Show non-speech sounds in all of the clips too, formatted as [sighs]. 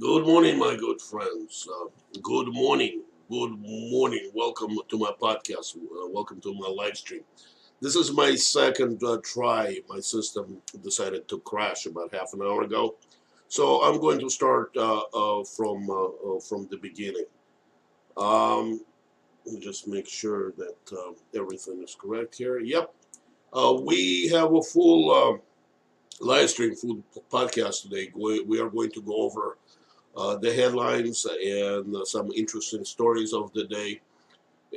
Good morning, my good friends. Uh, good morning. Good morning. Welcome to my podcast. Uh, welcome to my live stream. This is my second uh, try. My system decided to crash about half an hour ago, so I'm going to start uh, uh, from uh, from the beginning. Um, just make sure that uh, everything is correct here. Yep. We have a full uh, live stream, full podcast today. We are going to go over uh, the headlines and uh, some interesting stories of the day.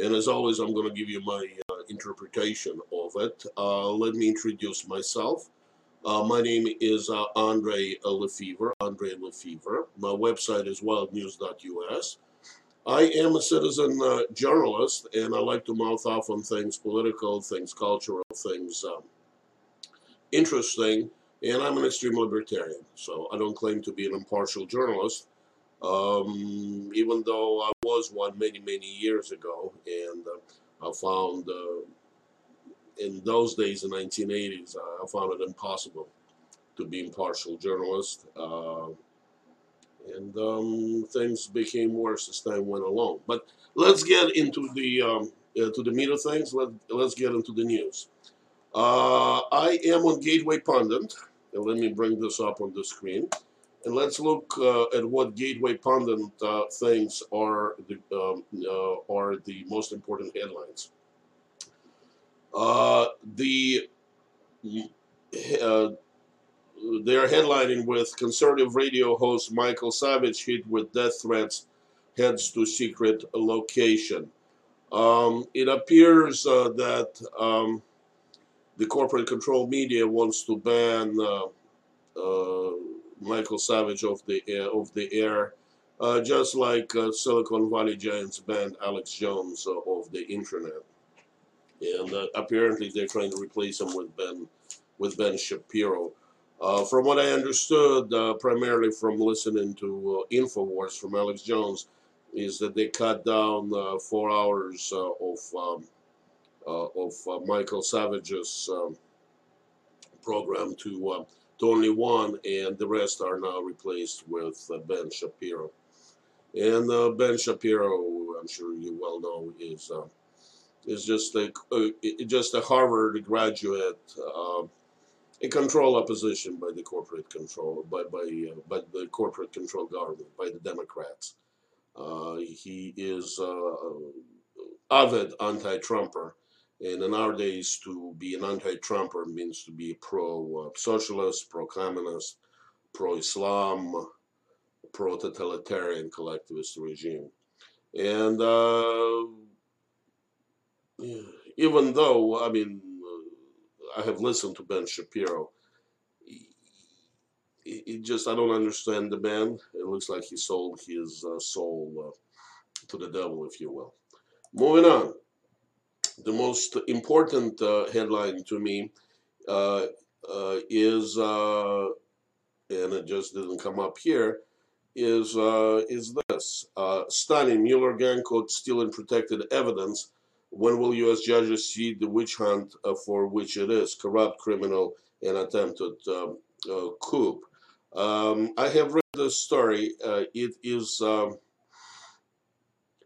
And as always, I'm going to give you my uh, interpretation of it. Uh, let me introduce myself. My name is Andre Lefevre, Andre Lefevre. My website is wildnews.us. I am a citizen uh, journalist, and I like to mouth off on things political, things cultural, things um, interesting, and I'm an extreme libertarian. So I don't claim to be an impartial journalist, um, even though I was one many, many years ago, and uh, I found uh, in those days, in 1980s, I found it impossible to be impartial journalist. Uh, and um, things became worse as time went along. But let's get into the um, uh, to the meat of things. Let let's get into the news. Uh, I am on Gateway Pundit. And let me bring this up on the screen. And let's look uh, at what Gateway Pundit uh, thinks are the um, uh, are the most important headlines. Uh, the uh, they're headlining with conservative radio host Michael Savage hit with death threats, heads to secret location. Um, it appears uh, that um, the corporate control media wants to ban Michael Savage off the air, the air uh, just like uh, Silicon Valley giants banned Alex Jones uh, the internet. And apparently they're trying to replace him with Ben, with Ben Shapiro. Uh, from what I understood, uh, primarily from listening to uh, Infowars from Alex Jones, is that they cut down four hours of um, of Michael Savage's um, program to to only one, and the rest are now replaced with Ben Shapiro. And Ben Shapiro, I'm sure you well know, is is just a just a Harvard graduate uh, a control opposition by the corporate control by by uh, by the corporate control government by the Democrats. Uh, he is uh, avid anti-Trumper, and in our days, to be an anti-Trumper means to be pro-socialist, pro-communist, pro-Islam, pro-totalitarian collectivist regime, and uh, even though I mean I have listened to Ben Shapiro. He, just, I don't understand the man. It looks like he sold his uh, soul uh, to the devil, if you will. Moving on. The most important uh, headline to me uh, uh, is, uh, and it just didn't come up here, is is this stunning Mueller gang caught stealing protected evidence when will U.S. judges see the witch hunt uh, for which it is, corrupt, criminal, and attempted uh, coup? Um, I have read the story. Uh, it is um,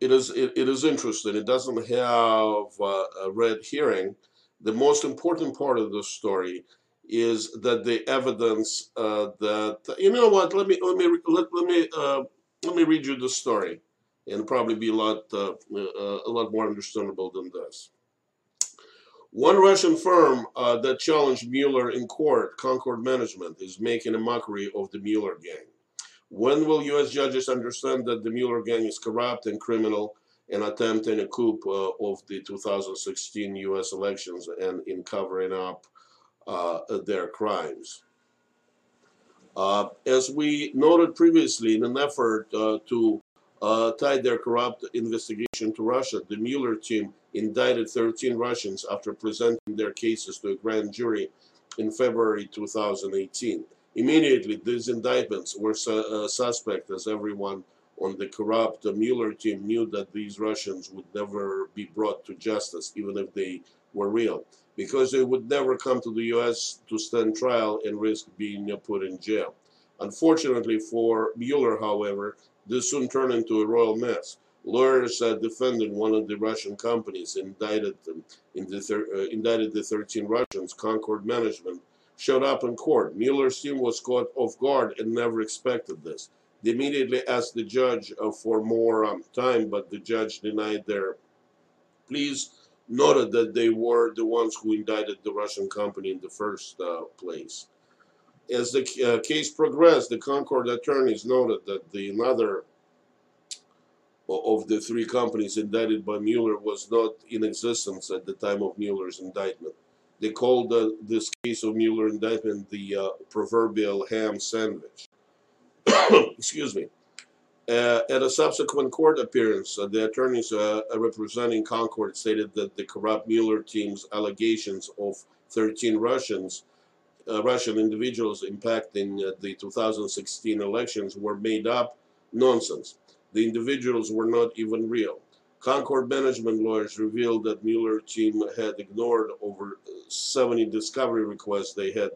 it is it, it is interesting. It doesn't have uh, a red herring. The most important part of the story is that the evidence uh, that you know what. Let me let me let, let me uh, let me read you the story and probably be a lot uh, uh, a lot more understandable than this. One Russian firm uh, that challenged Mueller in court, Concord Management, is making a mockery of the Mueller gang. When will U.S. judges understand that the Mueller gang is corrupt and criminal and attempting a coup uh, of the 2016 U.S. elections and in covering up uh, their crimes? Uh, as we noted previously, in an effort to uh, tied their corrupt investigation to Russia. The Mueller team indicted 13 Russians after presenting their cases to a grand jury in February 2018. Immediately, these indictments were su uh, suspect as everyone on the corrupt Mueller team knew that these Russians would never be brought to justice, even if they were real, because they would never come to the U.S. to stand trial and risk being put in jail. Unfortunately for Mueller, however, this soon turned into a royal mess. Lawyers uh, defending one of the Russian companies indicted, in the uh, indicted the 13 Russians, Concord Management, showed up in court. Mueller's team was caught off guard and never expected this. They immediately asked the judge uh, for more um, time, but the judge denied their pleas, noted that they were the ones who indicted the Russian company in the first uh, place. As the uh, case progressed, the Concord attorneys noted that the another of the three companies indicted by Mueller was not in existence at the time of Mueller's indictment. They called uh, this case of Mueller indictment the uh, proverbial ham sandwich. [coughs] Excuse me. Uh, at a subsequent court appearance, uh, the attorneys uh, representing Concord stated that the corrupt Mueller team's allegations of 13 Russians, uh, Russian individuals impacting the 2016 elections were made up nonsense. The individuals were not even real. Concord management lawyers revealed that Mueller team had ignored over 70 discovery requests they had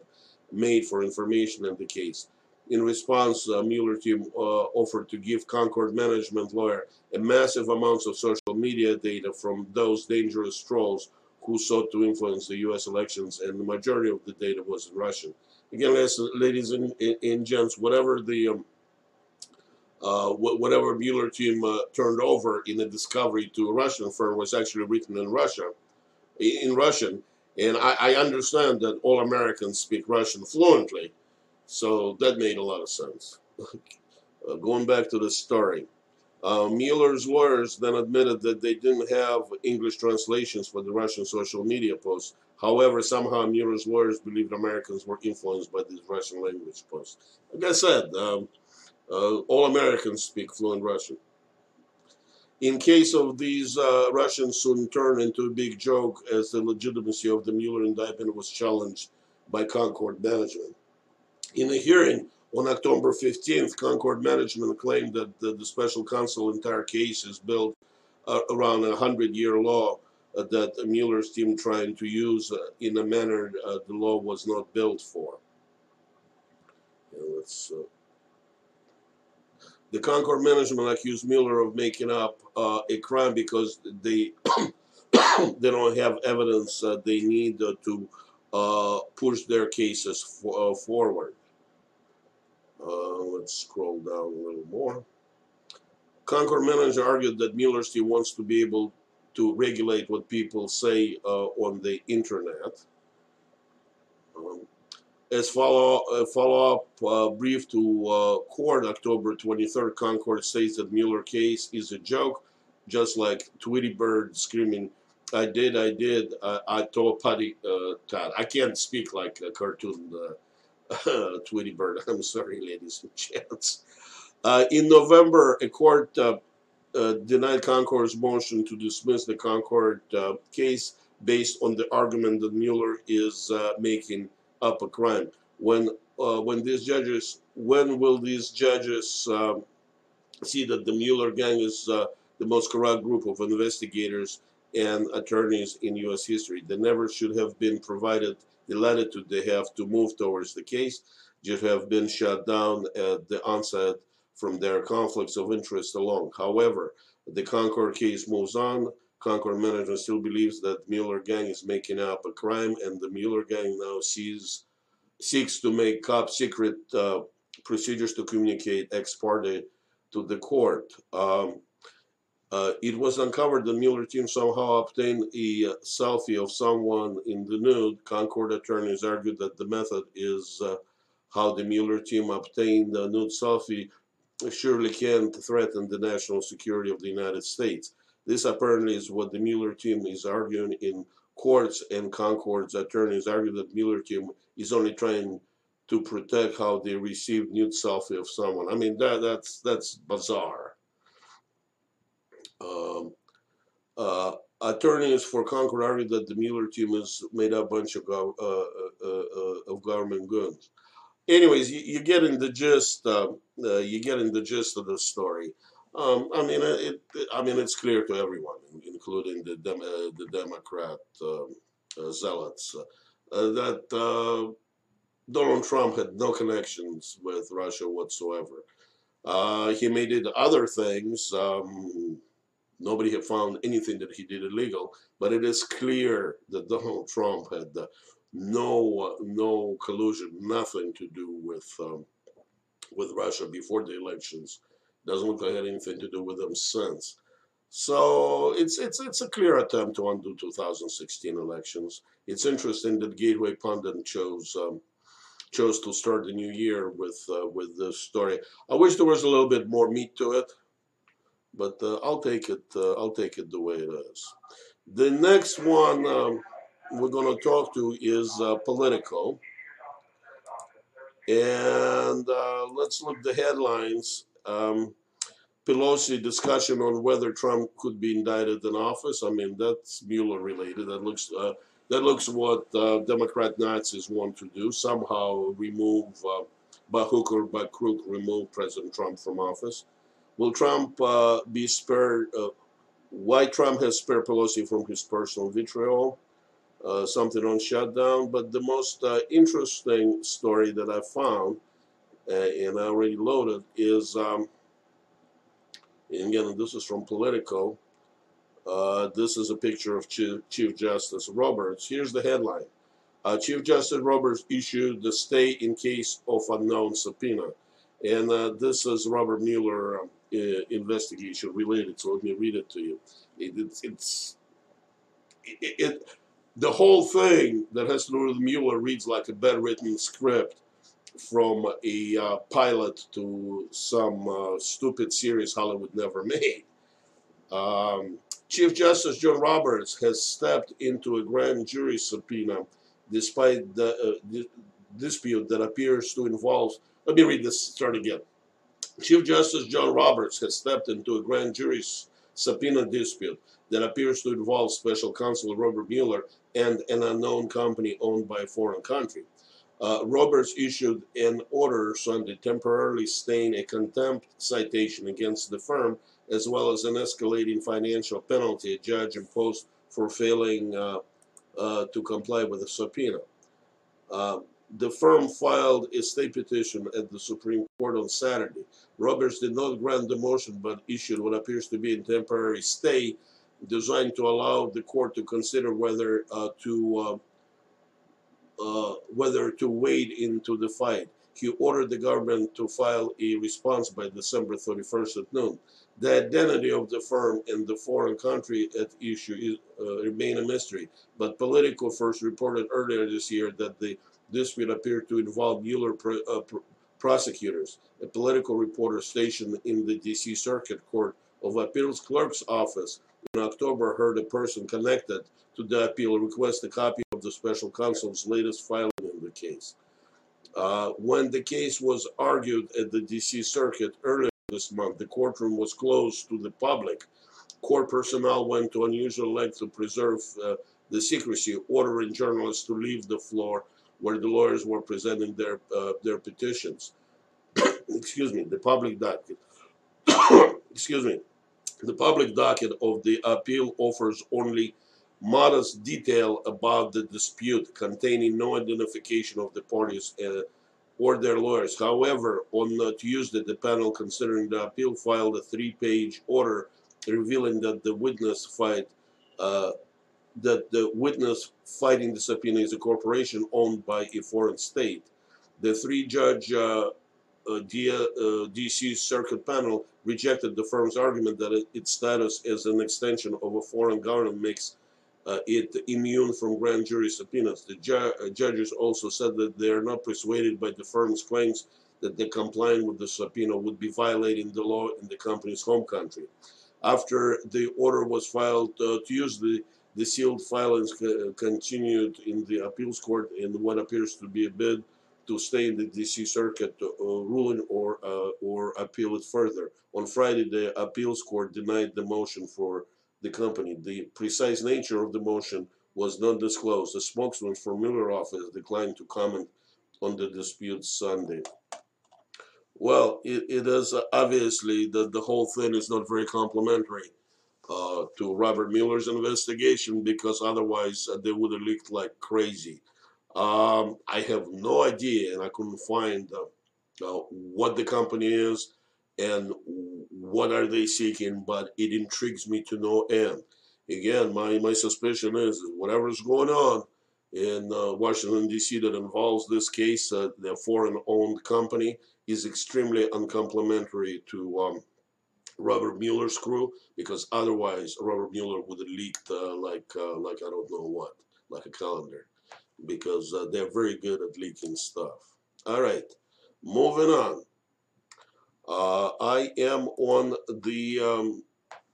made for information in the case. In response, uh, Mueller team uh, offered to give Concord management lawyer a massive amounts of social media data from those dangerous trolls who sought to influence the U.S. elections, and the majority of the data was Russian. Again, ladies and, and gents, whatever the um, uh, whatever Mueller team uh, turned over in the discovery to a Russian firm was actually written in Russia, in Russian. And I, I understand that all Americans speak Russian fluently, so that made a lot of sense. [laughs] uh, going back to the story, uh, Mueller's lawyers then admitted that they didn't have English translations for the Russian social media posts. However, somehow Mueller's lawyers believed Americans were influenced by these Russian language posts. Like I said, um, uh, all Americans speak fluent Russian. In case of these, uh, Russians soon turned into a big joke as the legitimacy of the Mueller indictment was challenged by Concord management. In a hearing on October 15th, Concord management claimed that the, the special counsel entire case is built uh, around a hundred-year law uh, that Mueller's team trying to use uh, in a manner uh, the law was not built for. Let's uh, the Concord management accused Mueller of making up uh, a crime because they [coughs] they don't have evidence that they need uh, to uh, push their cases for, uh, forward. Uh, let's scroll down a little more. Concord manager argued that Mueller still wants to be able to regulate what people say on the internet. Um, as follow uh, follow up uh, brief to uh, court, October 23rd, Concord states that Mueller case is a joke, just like Tweety Bird screaming, "I did, I did, I told Putty uh, Todd." I can't speak like a cartoon uh, [laughs] Tweety Bird. [laughs] I'm sorry, ladies and gents. Uh, in November, a court denied Concord's motion to dismiss the Concord case based on the argument that Mueller is making up a crime. When uh, when these judges, when will these judges um, see that the Mueller gang is uh, the most corrupt group of investigators and attorneys in U.S. history? They never should have been provided the latitude they have to move towards the case, just have been shut down at the onset from their conflicts of interest alone. However, the Concord case moves on. Concord management still believes that Mueller gang is making up a crime, and the Mueller gang now sees seeks to make top secret uh, procedures to communicate ex parte to the court. Um, uh, it was uncovered the Mueller team somehow obtained a uh, selfie of someone in the nude. Concord attorneys argued that the method is uh, how the Mueller team obtained the nude selfie surely can't threaten the national security of the United States. This apparently is what the Mueller team is arguing in courts, and Concord's attorneys argue that Mueller team is only trying to protect how they receive nude selfie of someone. I mean, that that's that's bizarre. Um, uh, attorneys for Concord argue that the Mueller team is made up a bunch of uh, uh, uh, of government goods. Anyways, you, you get in the gist. Uh, uh, you get in the gist of the story. Um, I mean, it, it, I mean, it's clear to everyone, including the Dem uh, the Democrat um, uh, zealots, uh, that uh, Donald Trump had no connections with Russia whatsoever. Uh, he may did other things. Um, nobody had found anything that he did illegal, but it is clear that Donald Trump had uh, no no collusion, nothing to do with um, with Russia before the elections. Doesn't look like had anything to do with them since. So it's it's it's a clear attempt to undo 2016 elections. It's interesting that Gateway Pundit chose um, chose to start the new year with uh, with this story. I wish there was a little bit more meat to it, but uh, I'll take it. Uh, I'll take it the way it is. The next one um, we're going to talk to is uh, Politico, and uh, let's look the headlines. Um, Pelosi discussion on whether Trump could be indicted in office. I mean, that's Mueller related. That looks uh, that looks what uh, Democrat Nazis want to do, somehow remove, uh, by hook or by crook, remove President Trump from office. Will Trump uh, be spared? Uh, why Trump has spared Pelosi from his personal vitriol? Uh, something on shutdown. But the most uh, interesting story that I found, and I already loaded, is, um, and again, this is from Politico, uh, this is a picture of Chief, Chief Justice Roberts. Here's the headline. Uh, Chief Justice Roberts issued the stay in case of unknown subpoena. And uh, this is Robert Mueller um, investigation related, so let me read it to you. It, it, it's it, it, the whole thing that has to do with Mueller reads like a bedwritten script from a uh, pilot to some uh, stupid series Hollywood never [laughs] made. Um, Chief Justice John Roberts has stepped into a grand jury subpoena despite the uh, dispute that appears to involve. Let me read this, start again. Chief Justice John Roberts has stepped into a grand jury subpoena dispute that appears to involve special counsel Robert Mueller and an unknown company owned by a foreign country. Uh, Roberts issued an order Sunday temporarily staying a contempt citation against the firm as well as an escalating financial penalty a judge imposed for failing uh, uh, to comply with a subpoena. Uh, the firm filed a state petition at the Supreme Court on Saturday. Roberts did not grant the motion but issued what appears to be a temporary stay designed to allow the court to consider whether uh, to uh, whether to wade into the fight. He ordered the government to file a response by December 31st at noon. The identity of the firm and the foreign country at issue is, uh, remain a mystery, but Politico first reported earlier this year that the dispute appeared to involve Mueller pr uh, pr prosecutors. A Politico reporter stationed in the D.C. Circuit Court of Appeals clerk's office in October heard a person connected to the appeal request a copy the special counsel's latest filing in the case. Uh, when the case was argued at the D.C. Circuit earlier this month. The courtroom was closed to the public. Court personnel went to unusual lengths to preserve uh, the secrecy, ordering journalists to leave the floor where the lawyers were presenting their uh, their petitions. [coughs] Excuse me, the public docket. [coughs] Excuse me, the public docket of the appeal offers only modest detail about the dispute, containing no identification of the parties. Uh, or their lawyers. However, on uh, Tuesday, the panel considering the appeal filed a three-page order revealing that the witness fight uh, that the witness fighting the subpoena is a corporation owned by a foreign state. The three-judge uh, uh, D.C. Uh, Circuit panel rejected the firm's argument that it, its status as an extension of a foreign government makes it immune from grand jury subpoenas. The ju uh, judges also said that they are not persuaded by the firm's claims that the complying with the subpoena would be violating the law in the company's home country. After the order was filed uh, Tuesday, the sealed filings continued in the appeals court in what appears to be a bid to stay in the D.C. Circuit uh, ruling or uh, or appeal it further. On Friday, the appeals court denied the motion for the company. The precise nature of the motion was not disclosed. The spokesman for Mueller office declined to comment on the dispute Sunday. Well, it, it is uh, obviously that the whole thing is not very complimentary uh, to Robert Mueller's investigation because otherwise uh, they would have leaked like crazy. Um, I have no idea, and I couldn't find uh, uh, what the company is and what are they seeking, but it intrigues me to no end. Again, my, my suspicion is, is whatever's going on in uh, Washington, D.C. that involves this case, uh, the foreign-owned company, is extremely uncomplimentary to um, Robert Mueller's crew, because otherwise Robert Mueller would have leaked uh, like, like I don't know what, like a calendar, because uh, they're very good at leaking stuff. All right, moving on. Uh, I am on the um,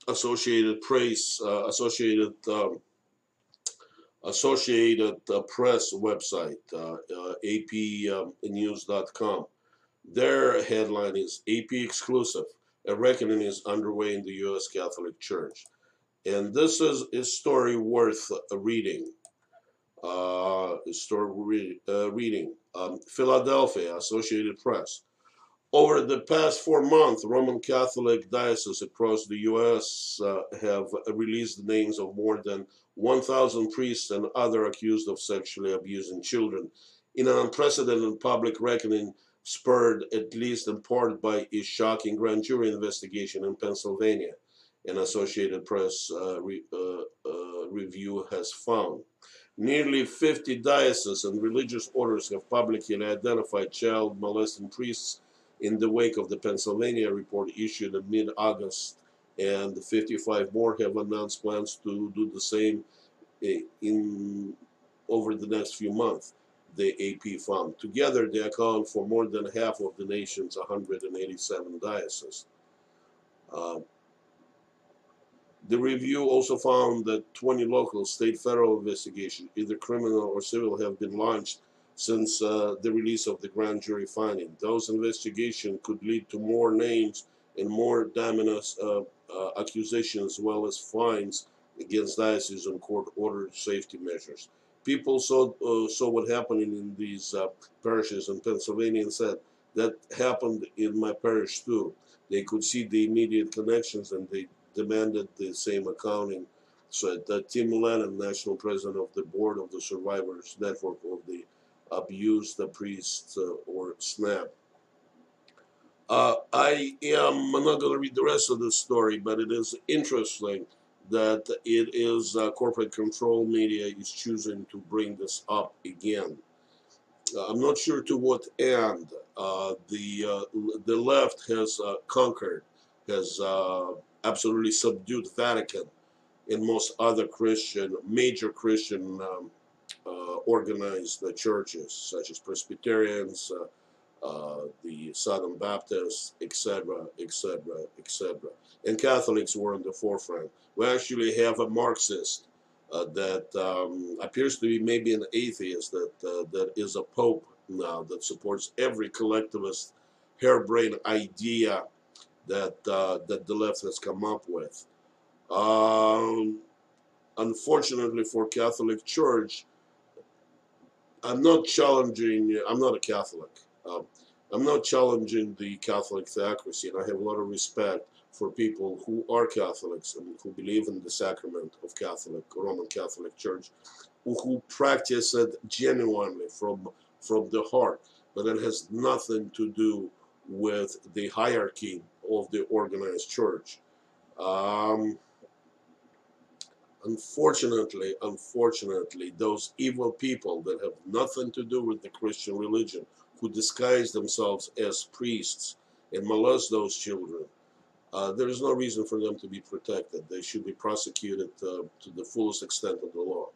Associated Press, uh, Associated um, Associated uh, Press website, uh, uh, apnews.com. Their headline is AP exclusive. A reckoning is underway in the U.S. Catholic Church. And this is a story worth reading. Uh, story re reading. Um, Philadelphia Associated Press. Over the past four months, Roman Catholic dioceses across the U.S. Uh, have released the names of more than 1,000 priests and other accused of sexually abusing children in an unprecedented public reckoning spurred at least in part by a shocking grand jury investigation in Pennsylvania, an Associated Press uh, re, uh, uh, review has found. Nearly 50 dioceses and religious orders have publicly identified child molesting priests in the wake of the Pennsylvania report issued in mid-August, and 55 more have announced plans to do the same eh, in over the next few months, the AP found. Together, they account for more than half of the nation's 187 dioceses. Uh, the review also found that 20 local, state, federal investigations, either criminal or civil, have been launched since uh, the release of the grand jury finding. Those investigations could lead to more names and more damning uh, uh, accusations as well as fines against diocese and court-ordered safety measures. People saw, uh, saw what happened in these uh, parishes in Pennsylvania and said, that happened in my parish too. They could see the immediate connections and they demanded the same accounting. So that Tim Lennon, national president of the board of the Survivors Network of the abuse the priest uh, or SNAP. Uh, I am I'm not going to read the rest of the story, but it is interesting that it is uh, corporate control media is choosing to bring this up again. Uh, I'm not sure to what end uh, the uh, the left has conquered, has absolutely subdued Vatican and most other Christian, major Christian um, organized the churches, such as Presbyterians, uh, uh, the Southern Baptists, etc., etc., etc. And Catholics were in the forefront. We actually have a Marxist uh, that um, appears to be maybe an atheist that uh, that is a pope now that supports every collectivist harebrained idea that uh, that the left has come up with. Um, unfortunately for Catholic Church, I'm not challenging, I'm not a Catholic. Um, I'm not challenging the Catholic theocracy, and I have a lot of respect for people who are Catholics and who believe in the sacrament of Catholic, Roman Catholic Church, who, who practice it genuinely from, from the heart. But it has nothing to do with the hierarchy of the organized church. Um, unfortunately, unfortunately, those evil people that have nothing to do with the Christian religion, who disguise themselves as priests and molest those children, uh, there is no reason for them to be protected. They should be prosecuted uh, to the fullest extent of the law.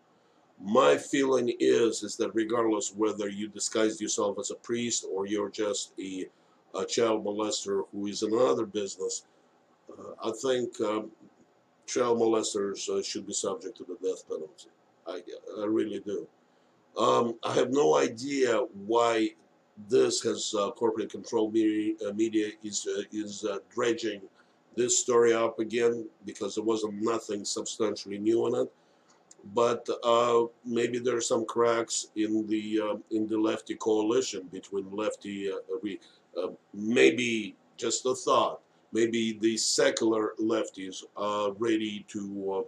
My feeling is is that regardless whether you disguise yourself as a priest or you're just a, a child molester who is in another business, uh, I think um, child molesters uh, should be subject to the death penalty. I, I really do. Um, I have no idea why this has uh, corporate control media, uh, media is uh, is uh, dredging this story up again because there wasn't nothing substantially new in it. But uh, maybe there are some cracks in the in the lefty coalition between lefty. maybe just a thought maybe the secular lefties are ready to,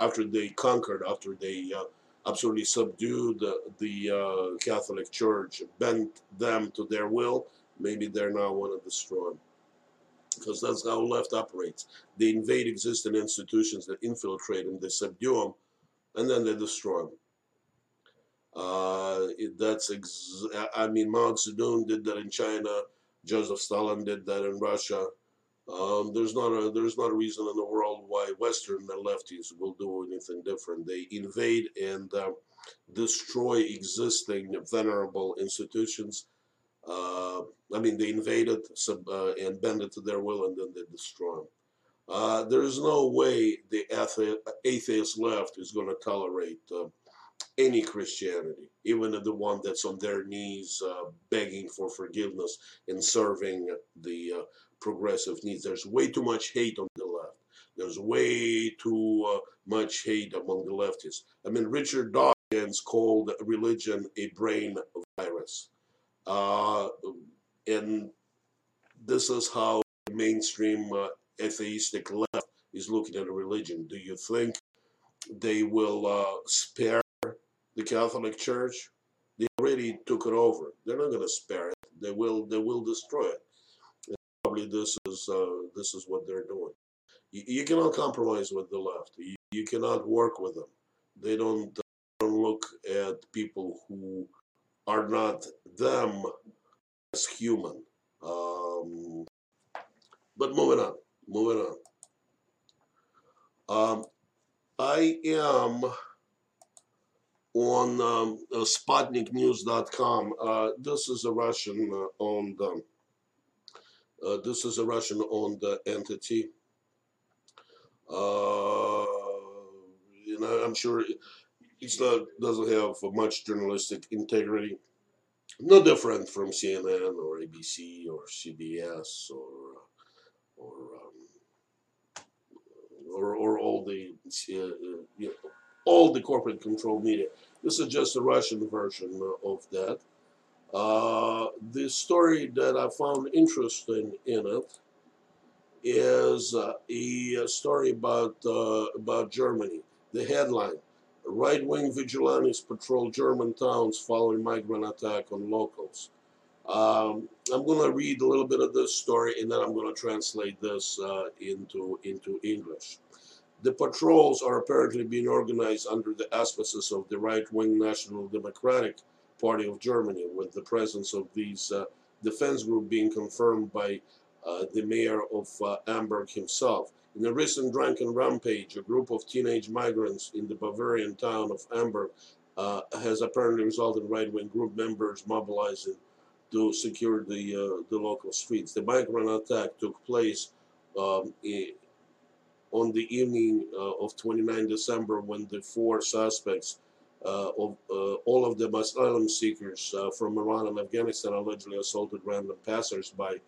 uh, after they conquered, after they uh, absolutely subdued the, the uh, Catholic Church, bent them to their will, maybe they're now want to destroy them. Because that's how left operates. They invade existing institutions, they infiltrate them, they subdue them, and then they destroy them. Uh, that's ex- I mean Mao Zedong did that in China. Joseph Stalin did that in Russia. Um, there's not a there's not a reason in the world why Western lefties will do anything different. They invade and uh, destroy existing venerable institutions. Uh, I mean, they invade it sub, uh, and bend it to their will, and then they destroy them. Uh, there's no way the atheist left is going to tolerate uh, any Christianity, even the one that's on their knees uh, begging for forgiveness and serving the uh, progressive needs. There's way too much hate on the left. There's way too uh, much hate among the leftists. I mean, Richard Dawkins called religion a brain virus. Uh, and this is how mainstream uh, atheistic left is looking at religion. Do you think they will uh, spare the Catholic Church, they already took it over. They're not going to spare it. They will. They will destroy it. Probably this is uh, this is what they're doing. You, you, cannot compromise with the left. You, you cannot work with them. They don't, they don't look at people who are not them as human. Um, but moving on, moving on. Um, I am on um, uh, SputnikNews.com. Uh, this is a Russian-owned. Uh, um, uh, this is a Russian-owned uh, entity. Uh, you know, I'm sure it not doesn't have much journalistic integrity. No different from CNN or ABC or CBS or or um, or, or all the you know, all the corporate controlled media. This is just a Russian version of that. Uh, the story that I found interesting in it is uh, a, story about uh, about Germany. The headline: Right-wing vigilantes patrol German towns following migrant attack on locals. Um, I'm going to read a little bit of this story and then I'm going to translate this uh, into into English. The patrols are apparently being organized under the auspices of the right-wing National Democratic Party of Germany, with the presence of these uh, defense group being confirmed by uh, the mayor of uh, Amberg himself. In a recent drunken rampage, a group of teenage migrants in the Bavarian town of Amberg uh, has apparently resulted in right-wing group members mobilizing to secure the uh, the local streets. The migrant attack took place um, on the evening uh, of 29 December when the four suspects of uh, all of them asylum seekers from Iran and Afghanistan allegedly assaulted random passers passersby,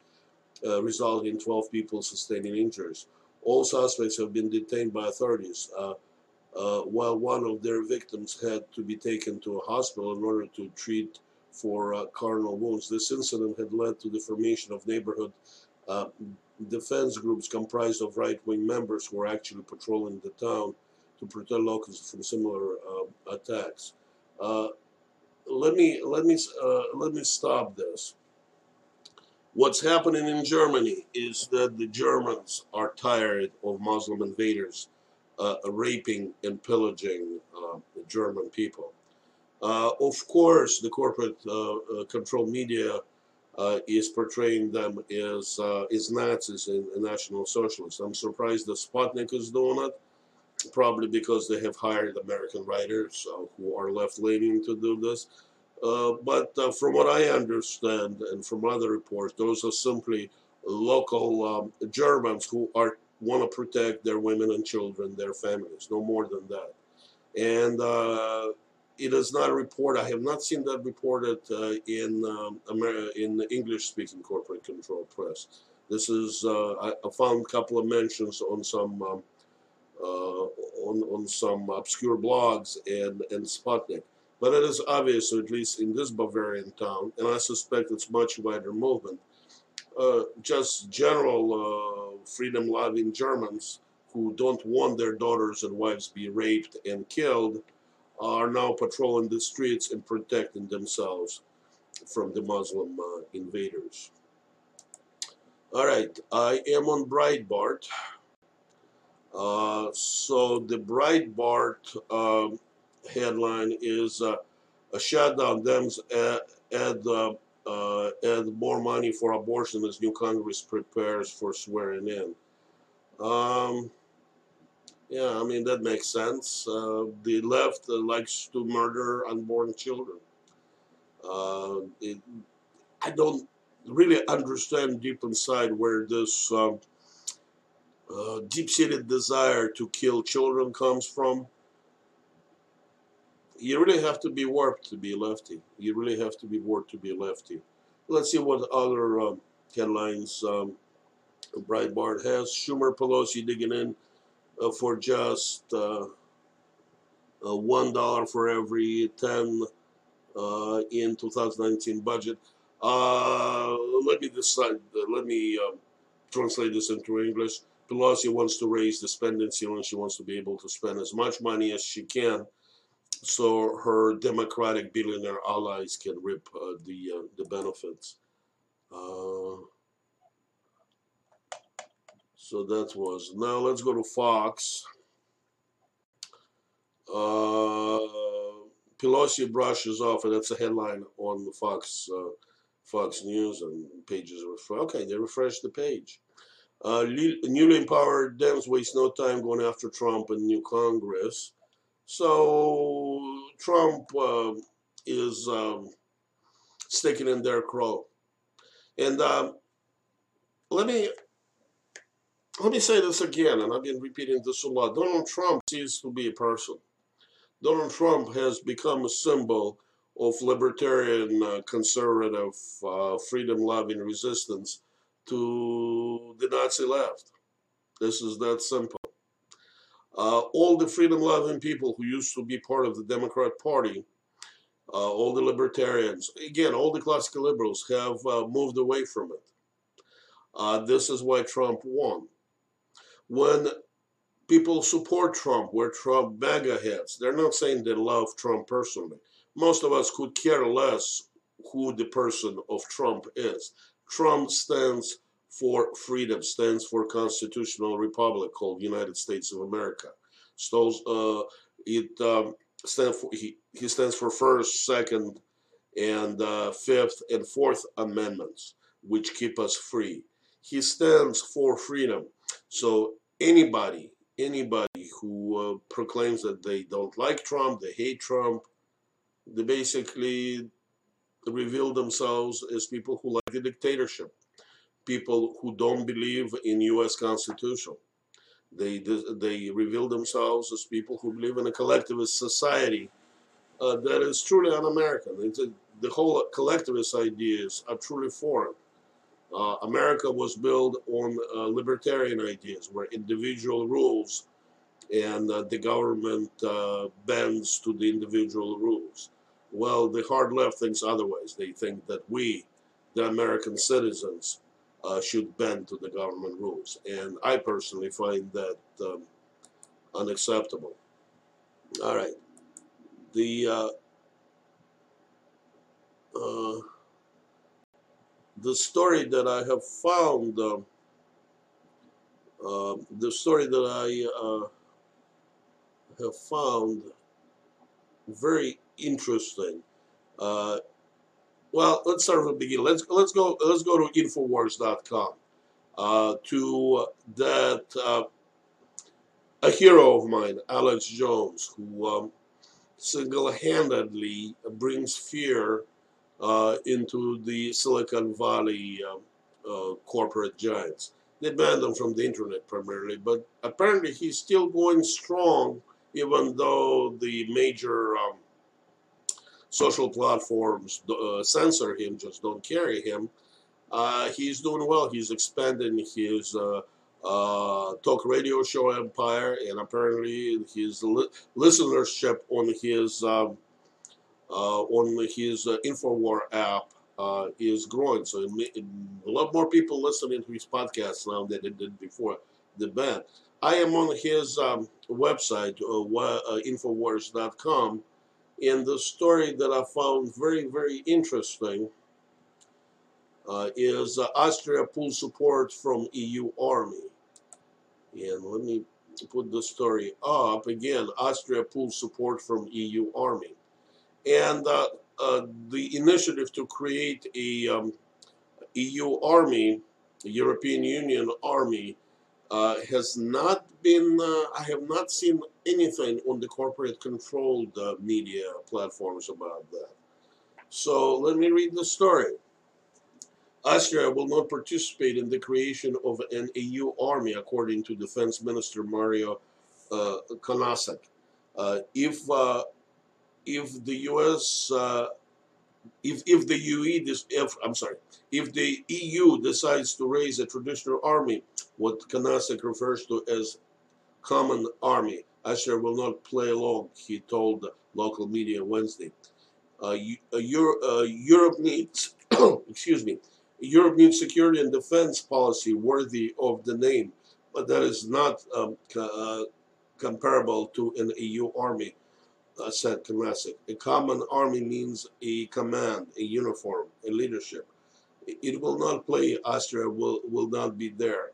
resulting in 12 people sustaining injuries. All suspects have been detained by authorities. Uh, while one of their victims had to be taken to a hospital in order to treat for uh, carnal wounds. This incident had led to the formation of neighborhood uh, defense groups comprised of right-wing members who are actually patrolling the town to protect locals from similar uh, attacks. Uh, let me let me uh, let me stop this. What's happening in Germany is that the Germans are tired of Muslim invaders uh, raping and pillaging uh, the German people. Of course, the corporate control media uh, is portraying them as uh, as Nazis and, and, National Socialists. I'm surprised that Sputnik is doing it, probably because they have hired American writers uh, who are left-leaning to do this. Uh, but uh, from what I understand and from other reports, those are simply local um, Germans who are want to protect their women and children, their families, no more than that. And uh, it is not a report. I have not seen that reported uh, in um, in English-speaking corporate control press. This is uh, I, found a couple of mentions on some um, on on some obscure blogs and and Sputnik, but it is obvious, at least in this Bavarian town, and I suspect it's much wider movement. Uh, just general uh, freedom-loving Germans who don't want their daughters and wives be raped and killed are now patrolling the streets and protecting themselves from the Muslim uh, invaders. All right, I am on Breitbart. Uh, so the Breitbart uh, headline is uh, a shutdown Dems add, add, uh, uh, add more money for abortion as new Congress prepares for swearing in. Um, yeah, I mean, that makes sense. Uh, the left uh, likes to murder unborn children. Uh, it, I don't really understand deep inside where this um, uh, deep-seated desire to kill children comes from. You really have to be warped to be lefty. You really have to be warped to be lefty. Let's see what other um, headlines um, Breitbart has. Schumer Pelosi digging in uh, for just uh, uh, one dollar for every ten uh, in 2019 budget. Uh, let me decide. let me um, translate this into English. Pelosi wants to raise the spending ceiling. She wants to be able to spend as much money as she can, so her Democratic billionaire allies can reap uh, the uh, the benefits. Uh, so that was. Now let's go to Fox. Uh, Pelosi brushes off, and that's a headline on the Fox uh, Fox News and pages. Okay, they refreshed the page. Uh, newly empowered Dems waste no time going after Trump and new Congress. So Trump uh, is um, sticking in their crow. And um, let me let me say this again, and I've been repeating this a lot. Donald Trump ceases to be a person. Donald Trump has become a symbol of libertarian, uh, conservative, uh, freedom-loving resistance to the Nazi left. This is that simple. Uh, all the freedom-loving people who used to be part of the Democrat Party, uh, all the libertarians, again, all the classical liberals have uh, moved away from it. Uh, this is why Trump won when people support Trump, we're Trump MAGA heads. They're not saying they love Trump personally. Most of us could care less who the person of Trump is. Trump stands for freedom, stands for constitutional republic called United States of America. So, uh, it um, stands for he, he stands for first, second, and uh, fifth and fourth amendments, which keep us free. He stands for freedom. So anybody, anybody who uh, proclaims that they don't like Trump, they hate Trump, they basically reveal themselves as people who like the dictatorship, people who don't believe in U.S. Constitution. They they reveal themselves as people who believe in a collectivist society uh, that is truly un-American. The whole collectivist ideas are truly foreign. Uh, America was built on uh, libertarian ideas where individual rules and uh, the government uh, bends to the individual rules. Well, the hard left thinks otherwise. They think that we, the American citizens, uh, should bend to the government rules. And I personally find that um, unacceptable. All right. The uh, the story that I have found, uh, uh, the story that I uh, have found very interesting. Uh, well, let's start from the beginning. Let's let's go let's go to Infowars.com uh, to that uh, a hero of mine, Alex Jones, who um, single-handedly brings fear uh, into the Silicon Valley um, uh, corporate giants. They banned him from the internet primarily, but apparently he's still going strong, even though the major um, social platforms uh, censor him, just don't carry him. Uh, he's doing well. He's expanding his uh, uh, talk radio show empire, and apparently his li listenership on his um, uh, on his uh, Infowar app is growing. So a lot more people listening to his podcast now than it did before. the ban. I am on his um, website, uh, Infowars.com, and the story that I found very, very interesting uh, is uh, Austria pulls support from EU army. And let me put the story up again. Austria pulls support from EU army, and uh, uh, the initiative to create a um, EU army, European Union army, uh, has not been. Uh, I have not seen anything on the corporate-controlled uh, media platforms about that. So let me read the story. Austria will not participate in the creation of an EU army, according to Defense Minister Mario uh. Uh, if uh, if the U.S. Uh, if if the UE if I'm sorry if the EU decides to raise a traditional army, what Kunasek refers to as common army, Austria will not play along. He told local media Wednesday. Uh, uh, Europe needs [coughs] excuse me Europe needs security and defense policy worthy of the name, but that is not um, uh, comparable to an EU army, said Kunasek. A common army means a command, a uniform, a leadership. It will not play, Austria will, will not be there.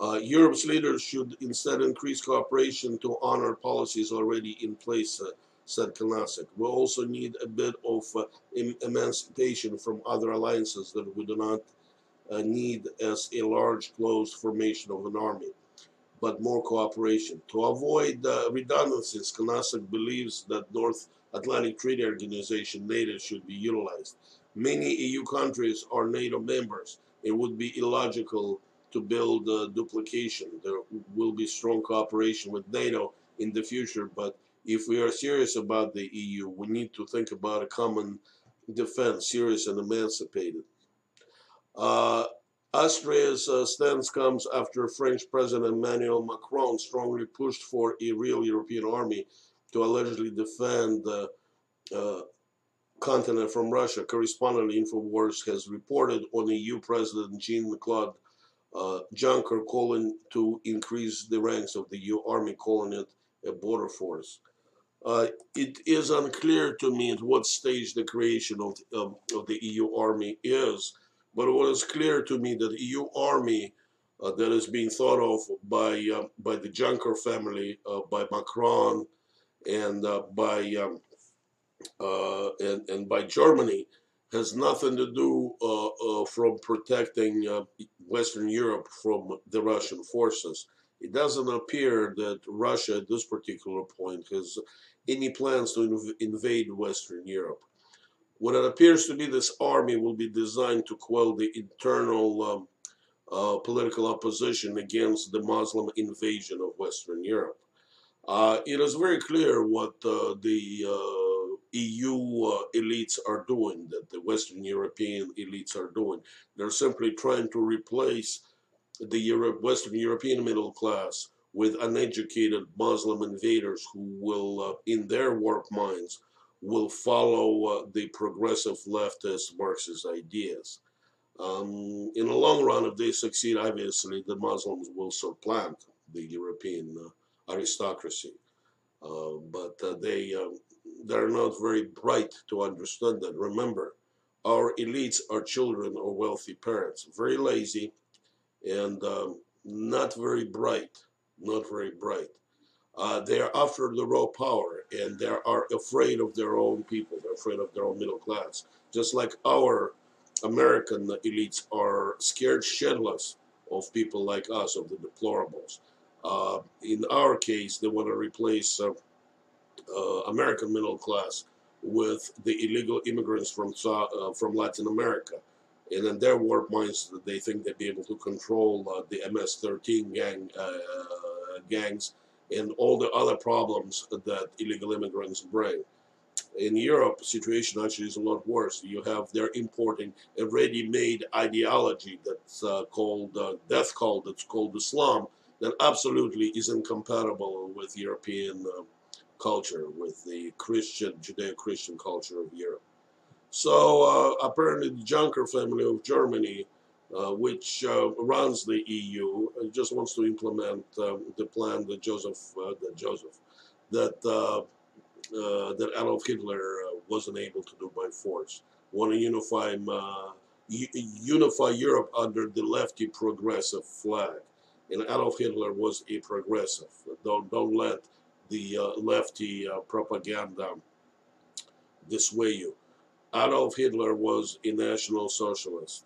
Uh, Europe's leaders should instead increase cooperation to honor policies already in place, uh, said Kunasek. We also need a bit of uh, em emancipation from other alliances that we do not uh, need as a large closed formation of an army, but more cooperation. To avoid uh, redundancies, Kunasek believes that North Atlantic Treaty Organization, NATO, should be utilized. Many EU countries are NATO members. It would be illogical to build uh, duplication. There will be strong cooperation with NATO in the future, but if we are serious about the EU, we need to think about a common defense, serious and emancipated. Uh, Austria's uh, stance comes after French President Emmanuel Macron strongly pushed for a real European army to allegedly defend the uh, continent from Russia. Correspondent InfoWars has reported on EU President Jean-Claude uh, Juncker calling to increase the ranks of the EU army, calling it a border force. Uh, it is unclear to me at what stage the creation of, of, of, the EU army is, but it was clear to me that the EU army uh, that is being thought of by uh, by the Juncker family, uh, by Macron, and uh, by um, uh, and, and by Germany has nothing to do from protecting Western Europe from the Russian forces. It doesn't appear that Russia at this particular point has any plans to inv invade Western Europe. What it appears to be this army will be designed to quell the internal um, uh, political opposition against the Muslim invasion of Western Europe. Uh, it is very clear what uh, the uh, EU uh, elites are doing, that the Western European elites are doing. They're simply trying to replace the Western European middle class with uneducated Muslim invaders who will, uh, in their warped minds, will follow uh, the progressive leftist Marxist ideas. Um, in the long run, if they succeed, obviously the Muslims will supplant the European uh, aristocracy. Uh, but they they're not very bright to understand that. Remember, our elites are children of wealthy parents, very lazy and um, not very bright not very bright. Uh, they are after the raw power and they are afraid of their own people. They're afraid of their own middle class. Just like our American elites are scared shitless of people like us, of the deplorables. Uh, in our case, they want to replace uh, uh American middle class with the illegal immigrants from uh, from Latin America. And in their warped minds, they think they'd be able to control the MS-13 gang gangs, and all the other problems that illegal immigrants bring. In Europe, the situation actually is a lot worse. You have they're importing a ready-made ideology that's uh, called uh, death cult, that's called Islam, that absolutely is incompatible with European uh, culture, with the Christian, Judeo-Christian culture of Europe. So uh, apparently the Juncker family of Germany which uh, runs the EU, just wants to implement um, the plan that Joseph, uh, that Joseph, that uh, uh, that Adolf Hitler wasn't able to do by force. Want to unify unify Europe under the lefty progressive flag. And Adolf Hitler was a progressive. Don't don't let the lefty propaganda dissuade you. Adolf Hitler was a National Socialist.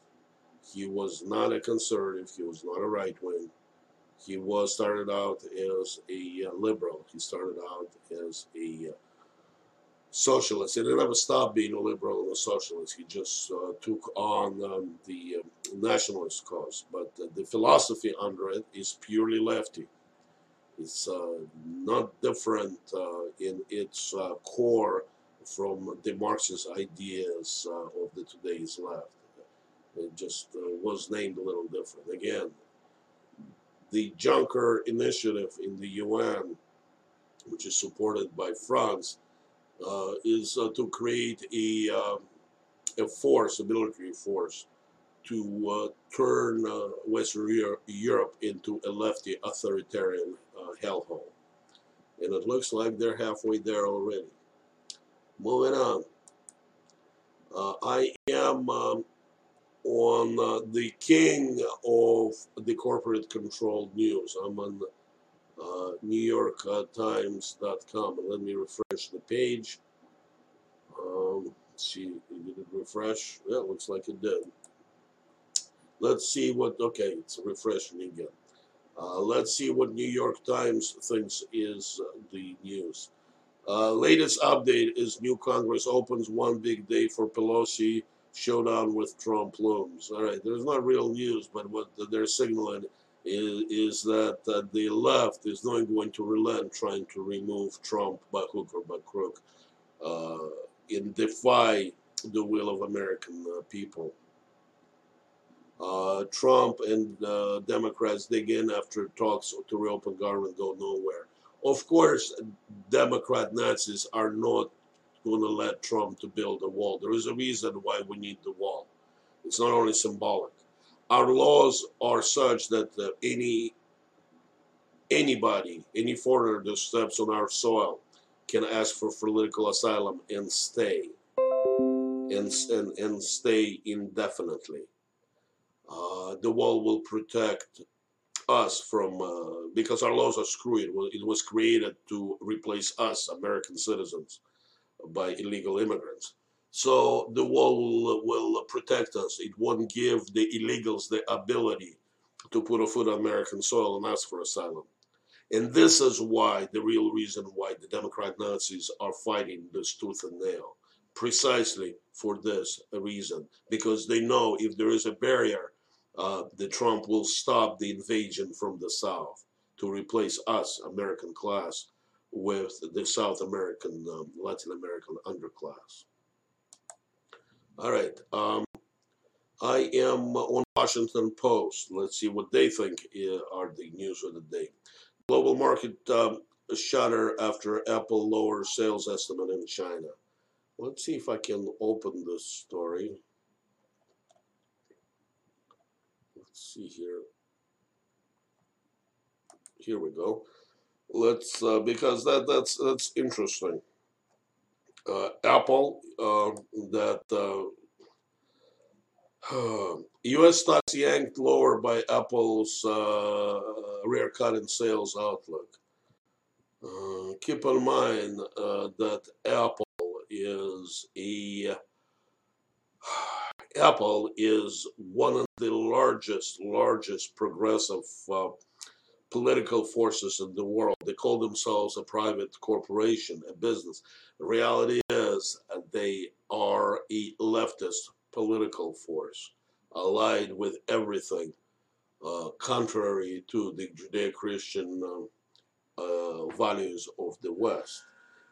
He was not a conservative. He was not a right wing. He was started out as a uh, liberal. He started out as a uh, socialist. He never stopped being a liberal and a socialist. He just uh, took on um, the um, nationalist cause. But the philosophy under it is purely lefty. It's uh, not different uh, in its uh, core from the Marxist ideas uh, of the today's left. It just uh, was named a little different. Again, the Juncker initiative in the UN, which is supported by France, uh, is uh, to create a, um, a force, a military force, to uh, turn uh, Western Europe into a lefty authoritarian hellhole. And it looks like they're halfway there already. Moving on. Uh, I am um, on uh, the king of the corporate controlled news. I'm on uh, NewYorkTimes.com. Let me refresh the page. Um, see, did it refresh? Yeah, looks like it did. Let's see what, okay, it's refreshing again. Uh, let's see what New York Times thinks is uh, the news. Uh, latest update is new Congress opens one big day for Pelosi showdown with Trump looms. All right, there's not real news, but what they're signaling is, is that uh, the left is not going to relent trying to remove Trump by hook or by crook uh, and defy the will of American uh, people. Uh, Trump and uh, Democrats dig in after talks to reopen government go nowhere. Of course, Democrat Nazis are not going to let Trump to build a wall. There is a reason why we need the wall. It's not only symbolic. Our laws are such that uh, any anybody, any foreigner that steps on our soil can ask for political asylum and stay, and, and, and stay indefinitely. Uh, the wall will protect us from, uh, because our laws are was, it was created to replace us, American citizens, by illegal immigrants. So the wall will, will protect us. It won't give the illegals the ability to put a foot on American soil and ask for asylum. And this is why, the real reason why the Democrat Nazis are fighting this tooth and nail. Precisely for this reason. Because they know if there is a barrier uh, the Trump will stop the invasion from the South to replace us, American class, with the South American, um, Latin American underclass. All right. Um, I am on Washington Post. Let's see what they think are the news of the day. Global market um, shudder after Apple lowers sales estimate in China. Let's see if I can open this story. Let's see here. Here we go. Let's uh, because that that's that's interesting. Uh, Apple uh, [sighs] that U.S. uh, stocks yanked lower by Apple's uh, rare cut in sales outlook. Uh, keep in mind that Apple is a [sighs] Apple is one of the largest, largest progressive uh, political forces in the world. They call themselves a private corporation, a business. The reality is they are a leftist political force, allied with everything uh, contrary to the Judeo-Christian uh, uh values of the West.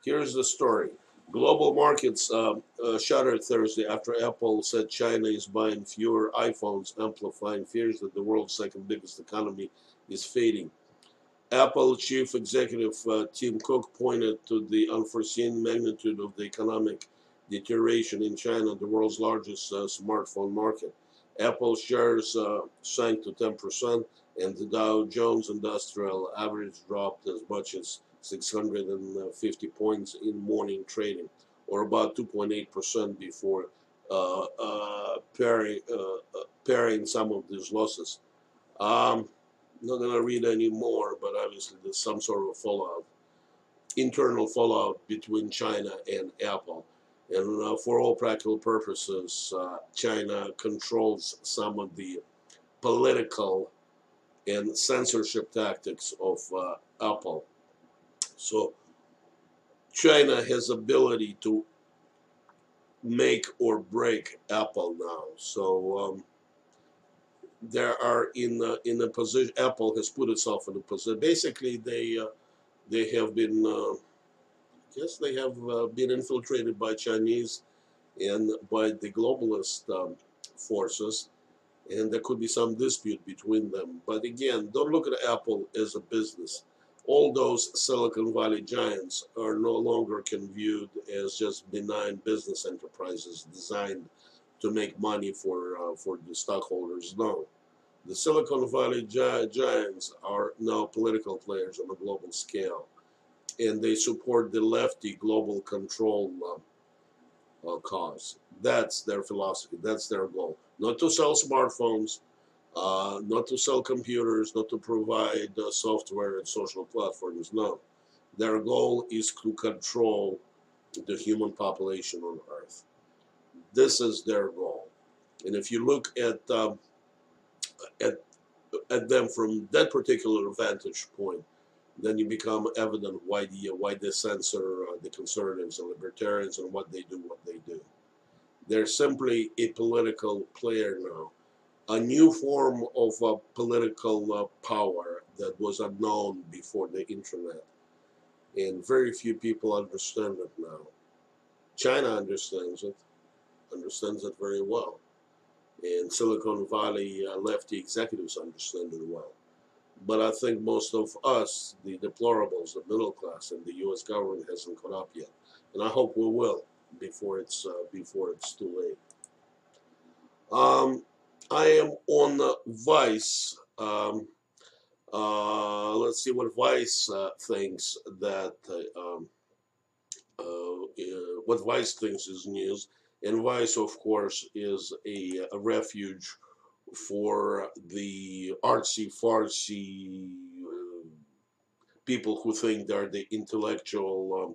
Here's the story. Global markets uh, uh, shuttered Thursday after Apple said China is buying fewer iPhones, amplifying fears that the world's second biggest economy is fading. Apple chief executive uh, Tim Cook pointed to the unforeseen magnitude of the economic deterioration in China, the world's largest uh, smartphone market. Apple shares uh, sank to 10%, and the Dow Jones Industrial Average dropped as much as 650 points in morning trading, or about 2.8% before uh, uh, paring, uh, uh, paring some of these losses. Um, not going to read any more, but obviously there's some sort of fallout, internal fallout between China and Apple. And uh, for all practical purposes, uh, China controls some of the political and censorship tactics of uh, Apple. So China has ability to make or break Apple now. So um, there are in in a position. Apple has put itself in a position. Basically, they uh, they have been. Uh, yes, they have uh, been infiltrated by Chinese and by the globalist um, forces, and there could be some dispute between them. But again, don't look at Apple as a business all those Silicon Valley giants are no longer can viewed as just benign business enterprises designed to make money for uh, for the stockholders. No, the Silicon Valley gi giants are now political players on a global scale, and they support the lefty global control uh, uh, cause. That's their philosophy. That's their goal. Not to sell smartphones, uh, not to sell computers, not to provide uh, software and social platforms. No. Their goal is to control the human population on Earth. This is their goal. And if you look at um, at at them from that particular vantage point, then you become evident why the why they censor uh, the conservatives and libertarians and what they do, what they do. They're simply a political player now a new form of uh, political uh, power that was unknown before the internet. And very few people understand it now. China understands it, understands it very well. And Silicon Valley uh, lefty executives understand it well. But I think most of us, the deplorables, the middle class, and the U.S. government hasn't caught up yet. And I hope we will before it's uh, before it's too late. Um, I am on Vice. Um, uh, let's see what Vice uh, thinks that uh, um, uh, what Vice thinks is news. And Vice, of course, is a, a refuge for the artsy fartsy uh, people who think they're the intellectual um,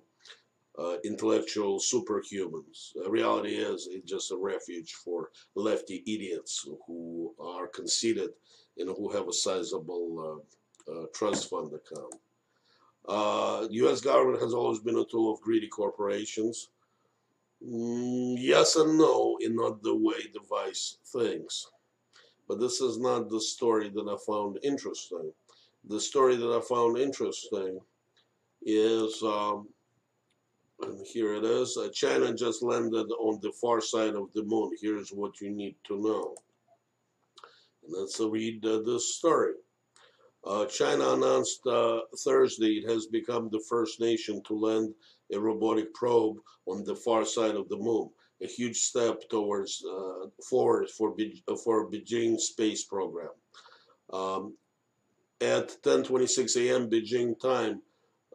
uh, intellectual superhumans. The reality is it's just a refuge for lefty idiots who are conceited and who have a sizable uh, uh, trust fund account. U.S. Uh, government has always been a tool of greedy corporations. Mm, yes and no, in not the way the Vice thinks. But this is not the story that I found interesting. The story that I found interesting is um, and here it is. Uh, China just landed on the far side of the moon. Here's what you need to know. And let's read uh, this story. Uh, China announced uh, Thursday it has become the first nation to land a robotic probe on the far side of the moon, a huge step towards uh, forward for Be for Beijing space program. Um, at 10:26 a.m. Beijing time,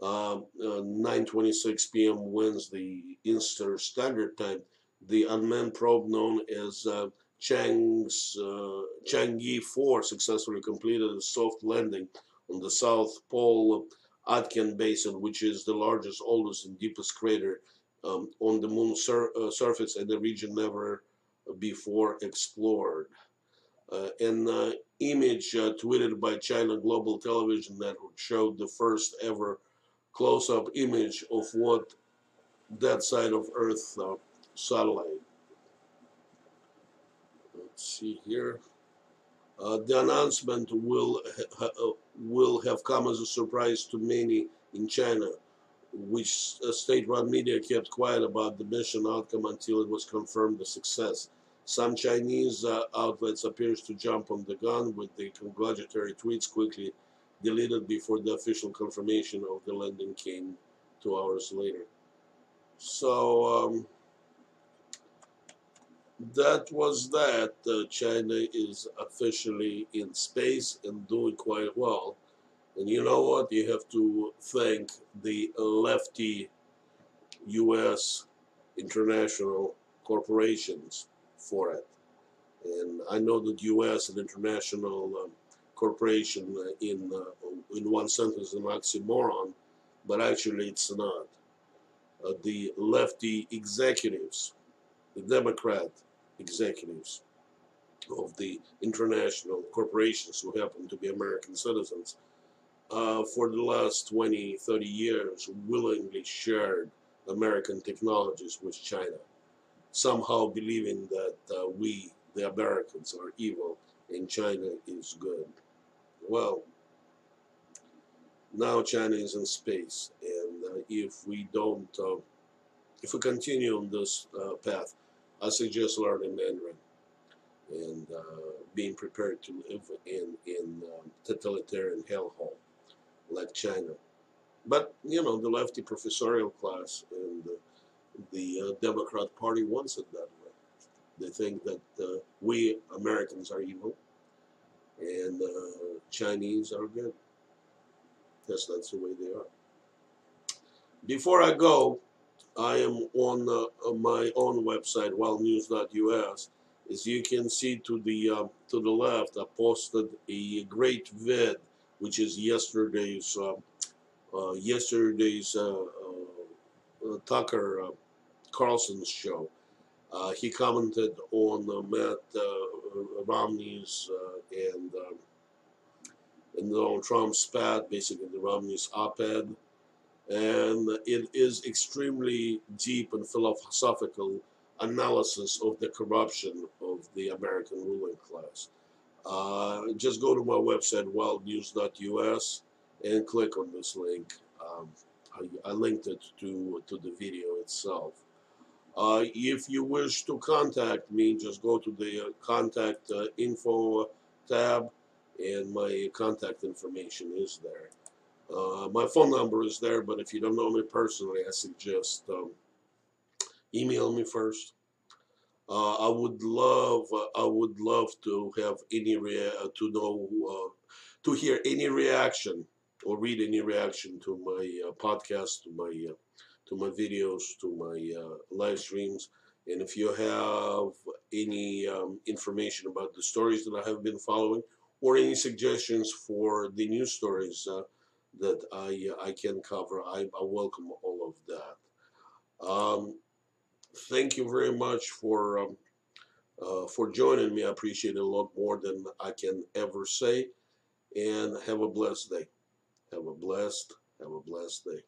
9:26 uh, p.m. Wednesday Eastern Standard Time, the unmanned probe known as uh, Chang's uh, Chang'e 4 successfully completed a soft landing on the South Pole Aitken Basin, which is the largest, oldest, and deepest crater um, on the moon's sur uh, surface and the region never before explored. Uh, an uh, image uh, tweeted by China Global Television Network showed the first ever close-up image of what that side of Earth uh, satellite. Let's see here. Uh, the announcement will ha uh, will have come as a surprise to many in China, which uh, state-run media kept quiet about the mission outcome until it was confirmed a success. Some Chinese uh, outlets appears to jump on the gun with the congratulatory tweets quickly deleted before the official confirmation of the landing came two hours later. So, um, that was that. Uh, China is officially in space and doing quite well. And you know what? You have to thank the lefty U.S. international corporations for it. And I know that U.S. and international um, corporation uh, in uh, in one sentence an oxymoron, but actually it's not. Uh, the lefty executives, the Democrat executives of the international corporations who happen to be American citizens, uh, for the last 20, 30 years willingly shared American technologies with China, somehow believing that uh, we, the Americans, are evil and China is good. Well, now China is in space, and uh, if we don't, uh, if we continue on this uh, path, I suggest learning Mandarin and uh, being prepared to live in in um, totalitarian hellhole like China. But you know, the lefty professorial class and the, the uh, Democrat Party wants it that way. They think that uh, we Americans are evil and uh, Chinese are good. Yes, that's the way they are. Before I go, I am on uh, my own website, wildnews.us. As you can see to the uh, to the left, I posted a great vid, which is yesterday's uh, uh yesterday's uh, uh, Tucker Carlson's show. he commented on Matt Romney's and um, and Donald Trump's spat basically the Romney's op-ed and it is extremely deep and philosophical analysis of the corruption of the American ruling class. Uh, just go to my website, wildnews.us, and click on this link. Um, I, I, linked it to, to the video itself. Uh, if you wish to contact me, just go to the uh, contact uh, info tab, and my contact information is there. Uh, my phone number is there, but if you don't know me personally, I suggest um, email me first. Uh, I would love, uh, I would love to have any uh, to know, uh, to hear any reaction or read any reaction to my uh, podcast, to my, to my videos, to my live streams. And if you have any um, information about the stories that I have been following, or any suggestions for the news stories that I, I can cover. I, I welcome all of that. Um, thank you very much for um, uh, for joining me. I appreciate it a lot more than I can ever say. And have a blessed day. Have a blessed, have a blessed day.